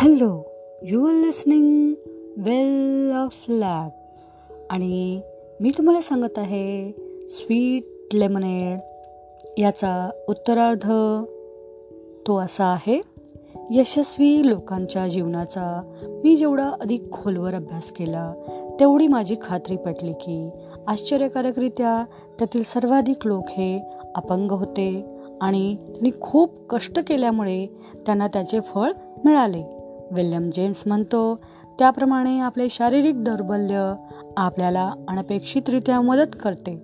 Hello you are listening well of lab आणि मी तुम्हाला सांगत आहे स्वीट लेमनेड याचा उत्तरार्ध तो असा आहे यशस्वी लोकांच्या जीवनाचा मी जेवढा अधिक खोलवर अभ्यास केला तेवढी माझी खात्री पटली की आश्चर्यकारकरित्या त्यातील सर्वाधिक लोक हे अपंग होते आणि त्यांनी खूप कष्ट केल्यामुळे त्यांना त्याचे फळ मिळाले. विल्यम जेम्स म्हणतो त्याप्रमाणे आपले शारीरिक दौर्बल्य आपल्याला अनपेक्षितरित्या मदत करते.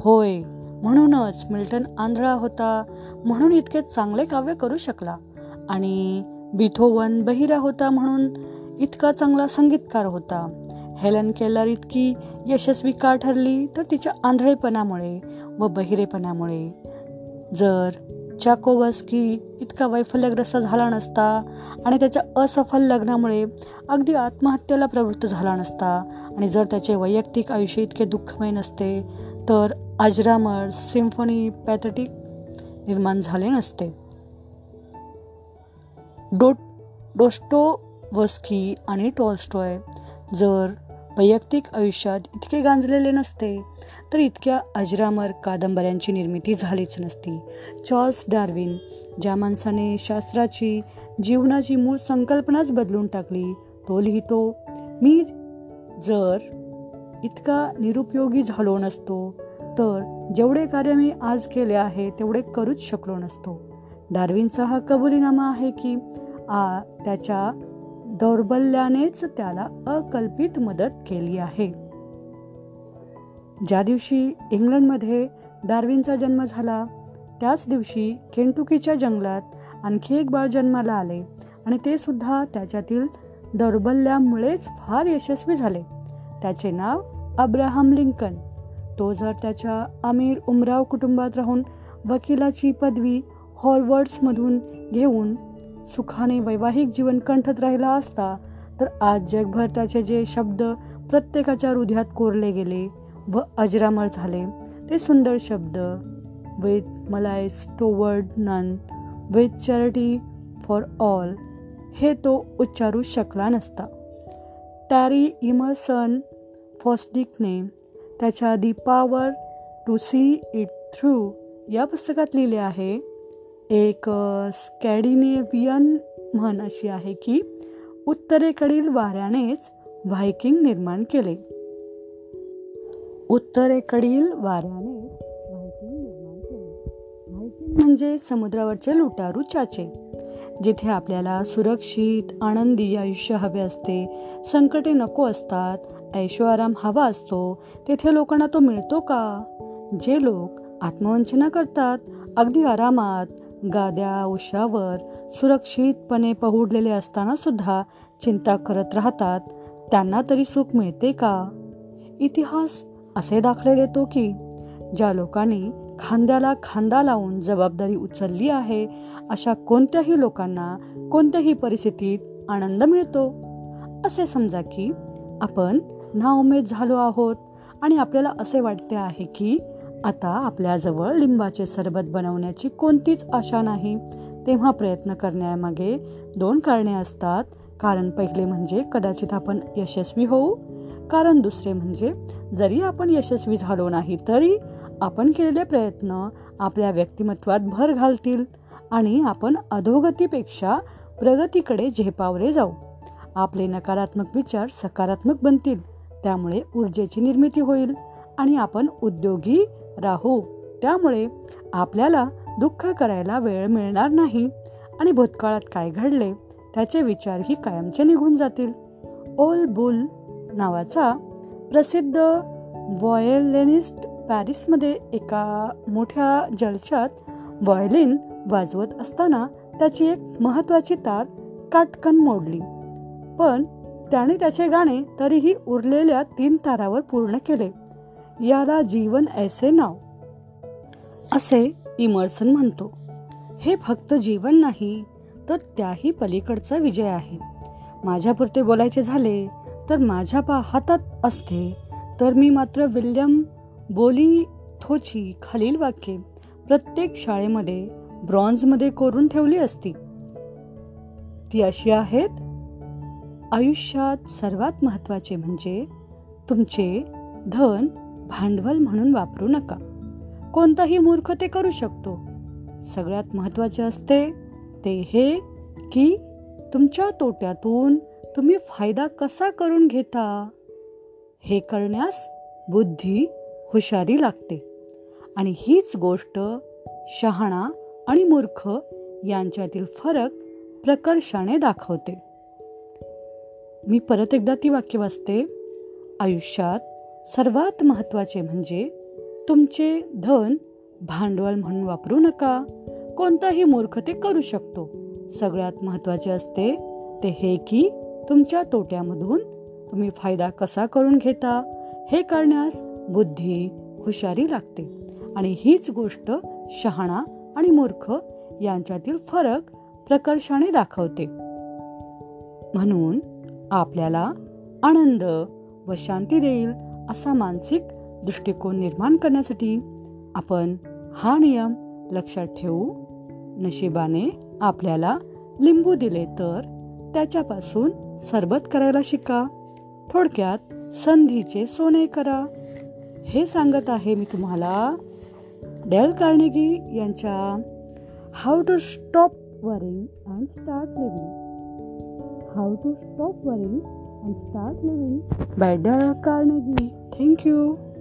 होय म्हणूनच मिल्टन आंधळा होता म्हणून इतके चांगले काव्य करू शकला. आणि बिथोवन बहिरा होता म्हणून इतका चांगला संगीतकार होता. हेलन केलर इतकी यशस्वी का ठरली तर तिच्या आंधळेपणामुळे व बहिरेपणामुळे. जर चाकोवस्की इतका वैफल्यग्रस्त झाला नसता आणि त्याच्या असफल लग्नामुळे अगदी आत्महत्येला प्रवृत्त झाला नसता. आणि जर त्याचे वैयक्तिक आयुष्य इतके दुःखमय नसते तर अजरामर सिम्फनी पॅथेटिक निर्माण झाले नसते. डो डोस्टोवस्की आणि टॉल्स्टॉय जर वैयक्तिक आयुष्यात इतके गांजलेले नसते तर इतक्या अजरामर कादंबऱ्यांची निर्मिती झालीच नसती. चार्ल्स डार्विन ज्या माणसाने शास्त्राची जीवनाची मूळ संकल्पनाच बदलून टाकली तो लिहितो मी जर इतका निरुपयोगी झालो नसतो तर जेवढे कार्य मी आज केले आहे तेवढे करूच शकलो नसतो. डार्विनचा हा कबुलीनामा आहे की आ त्याच्या दौर्बल्यानेच त्याला अकल्पित मदत केली आहे. ज्या दिवशी इंग्लंडमध्ये डार्विनचा जन्म झाला त्याच दिवशी केंटुकीच्या जंगलात आणखी एक बाळ जन्माला आले आणि ते सुद्धा त्याच्यातील दौर्बल्यामुळेच फार यशस्वी झाले. त्याचे नाव अब्राहम लिंकन. तो जर त्याच्या अमीर उमराव कुटुंबात राहून वकिलाची पदवी हॉर्वर्ड्समधून घेऊन सुखाने वैवाहिक जीवन कंठत राहिला असता तर आज जगभर त्याचे जे शब्द प्रत्येकाच्या हृदयात कोरले गेले व अजरामर झाले ते सुंदर शब्द. With malice toward none with charity for all हे तो उच्चारू शकला नसता. टॅरी इमर्सन फॉस्टिकने त्याच्या दीपावर टू सी इट थ्रू या पुस्तकात लिहिले आहे. एक स्कॅडिनेवियन म्हण अशी आहे की उत्तरेकडील वाऱ्यानेच व्हायकिंग निर्माण केले. उत्तरेकडील वाऱ्याने व्हायकिंग निर्माण केले. व्हायकिंग म्हणजे समुद्रावरचे लुटारू चाचे जिथे आपल्याला सुरक्षित आनंदी आयुष्य हवे असते. संकटे नको असतात ऐशो आराम हवा असतो तेथे लोकांना तो मिळतो का? जे लोक आत्मवंचना करतात अगदी आरामात गाद्या उशावर सुरक्षितपणे पहुडलेले असताना सुद्धा चिंता करत राहतात. त्यांना तरी सुख मिळते का? इतिहास असे दाखले देतो की ज्या लोकांनी खांद्याला खांदा लावून जबाबदारी उचलली आहे अशा कोणत्याही लोकांना कोणत्याही परिस्थितीत आनंद मिळतो. असे समजा की आपण नाउमेद झालो आहोत आणि आपल्याला असे वाटते आहे की आता आपल्याजवळ लिंबाचे सरबत बनवण्याची कोणतीच आशा नाही. तेव्हा प्रयत्न करण्यामागे दोन कारणे असतात. कारण पहिले म्हणजे कदाचित आपण यशस्वी होऊ. कारण दुसरे म्हणजे जरी आपण यशस्वी झालो नाही तरी आपण केलेले प्रयत्न आपल्या व्यक्तिमत्वात भर घालतील आणि आपण अधोगतीपेक्षा प्रगतीकडे झेपावले जाऊ. आपले नकारात्मक विचार सकारात्मक बनतील. त्यामुळे ऊर्जेची निर्मिती होईल आणि आपण उद्योगी राहू. त्यामुळे आपल्याला दुःख करायला वेळ मिळणार नाही आणि भूतकाळात काय घडले त्याचे विचारही कायमचे निघून जातील. ओल बुल नावाचा प्रसिद्ध व्हायोलिनिस्ट पॅरिसमध्ये एका मोठ्या जलशात व्हायलिन वाजवत असताना त्याची एक महत्त्वाची तार काटकन मोडली. पण त्याने त्याचे गाणे तरीही उरलेल्या तीन तारावर पूर्ण केले. याला जीवन ऐसे नाव. असे इमर्सन म्हणतो. हे फक्त जीवन नाही तर त्याही पलीकडचा विजय आहे. माझ्यापुरते बोलायचे झाले तर माझ्या पा हातात असते. तर मी मात्र विल्यम बोली थोची खालील वाक्ये प्रत्येक शाळेमध्ये ब्रॉन्झमध्ये कोरून ठेवली असती. ती अशी आहेत. आयुष्यात सर्वात महत्त्वाचे म्हणजे तुमचे धन भांडवल म्हणून वापरू नका. कोणताही मूर्ख ते करू शकतो. सगळ्यात महत्त्वाचे असते ते हे की तुमच्या तोट्यातून तुम्ही फायदा कसा करून घेता? हे करण्यास बुद्धी हुशारी लागते. आणि हीच गोष्ट शहाणा आणि मूर्ख यांच्यातील फरक प्रकर्षाने दाखवते. मी परत एकदा ती वाक्य वाचते. आयुष्यात सर्वात महत्त्वाचे म्हणजे तुमचे धन भांडवल म्हणून वापरू नका. कोणताही मूर्ख ते करू शकतो. सगळ्यात महत्त्वाचे असते ते हे की तुमच्या तोट्यामधून तुम्ही फायदा कसा करून घेता हे करण्यास बुद्धी हुशारी लागते. आणि हीच गोष्ट शहाणा आणि मूर्ख यांच्यातील फरक प्रकर्षाने दाखवते. म्हणून आपल्याला आनंद व शांती देईल. असा मानसिक दृष्टिकोन निर्माण करण्यासाठी आपण हा नियम लक्षात ठेवू. नशिबाने आपल्याला लिंबू दिले तर त्याच्यापासून सरबत करायला शिका. थोडक्यात संधीचे सोने करा. हे सांगत आहे मी तुम्हाला डेल कार्नेगी यांच्या how to stop worrying and start living how to stop worrying and start living by Dara Carnegie. Thank you.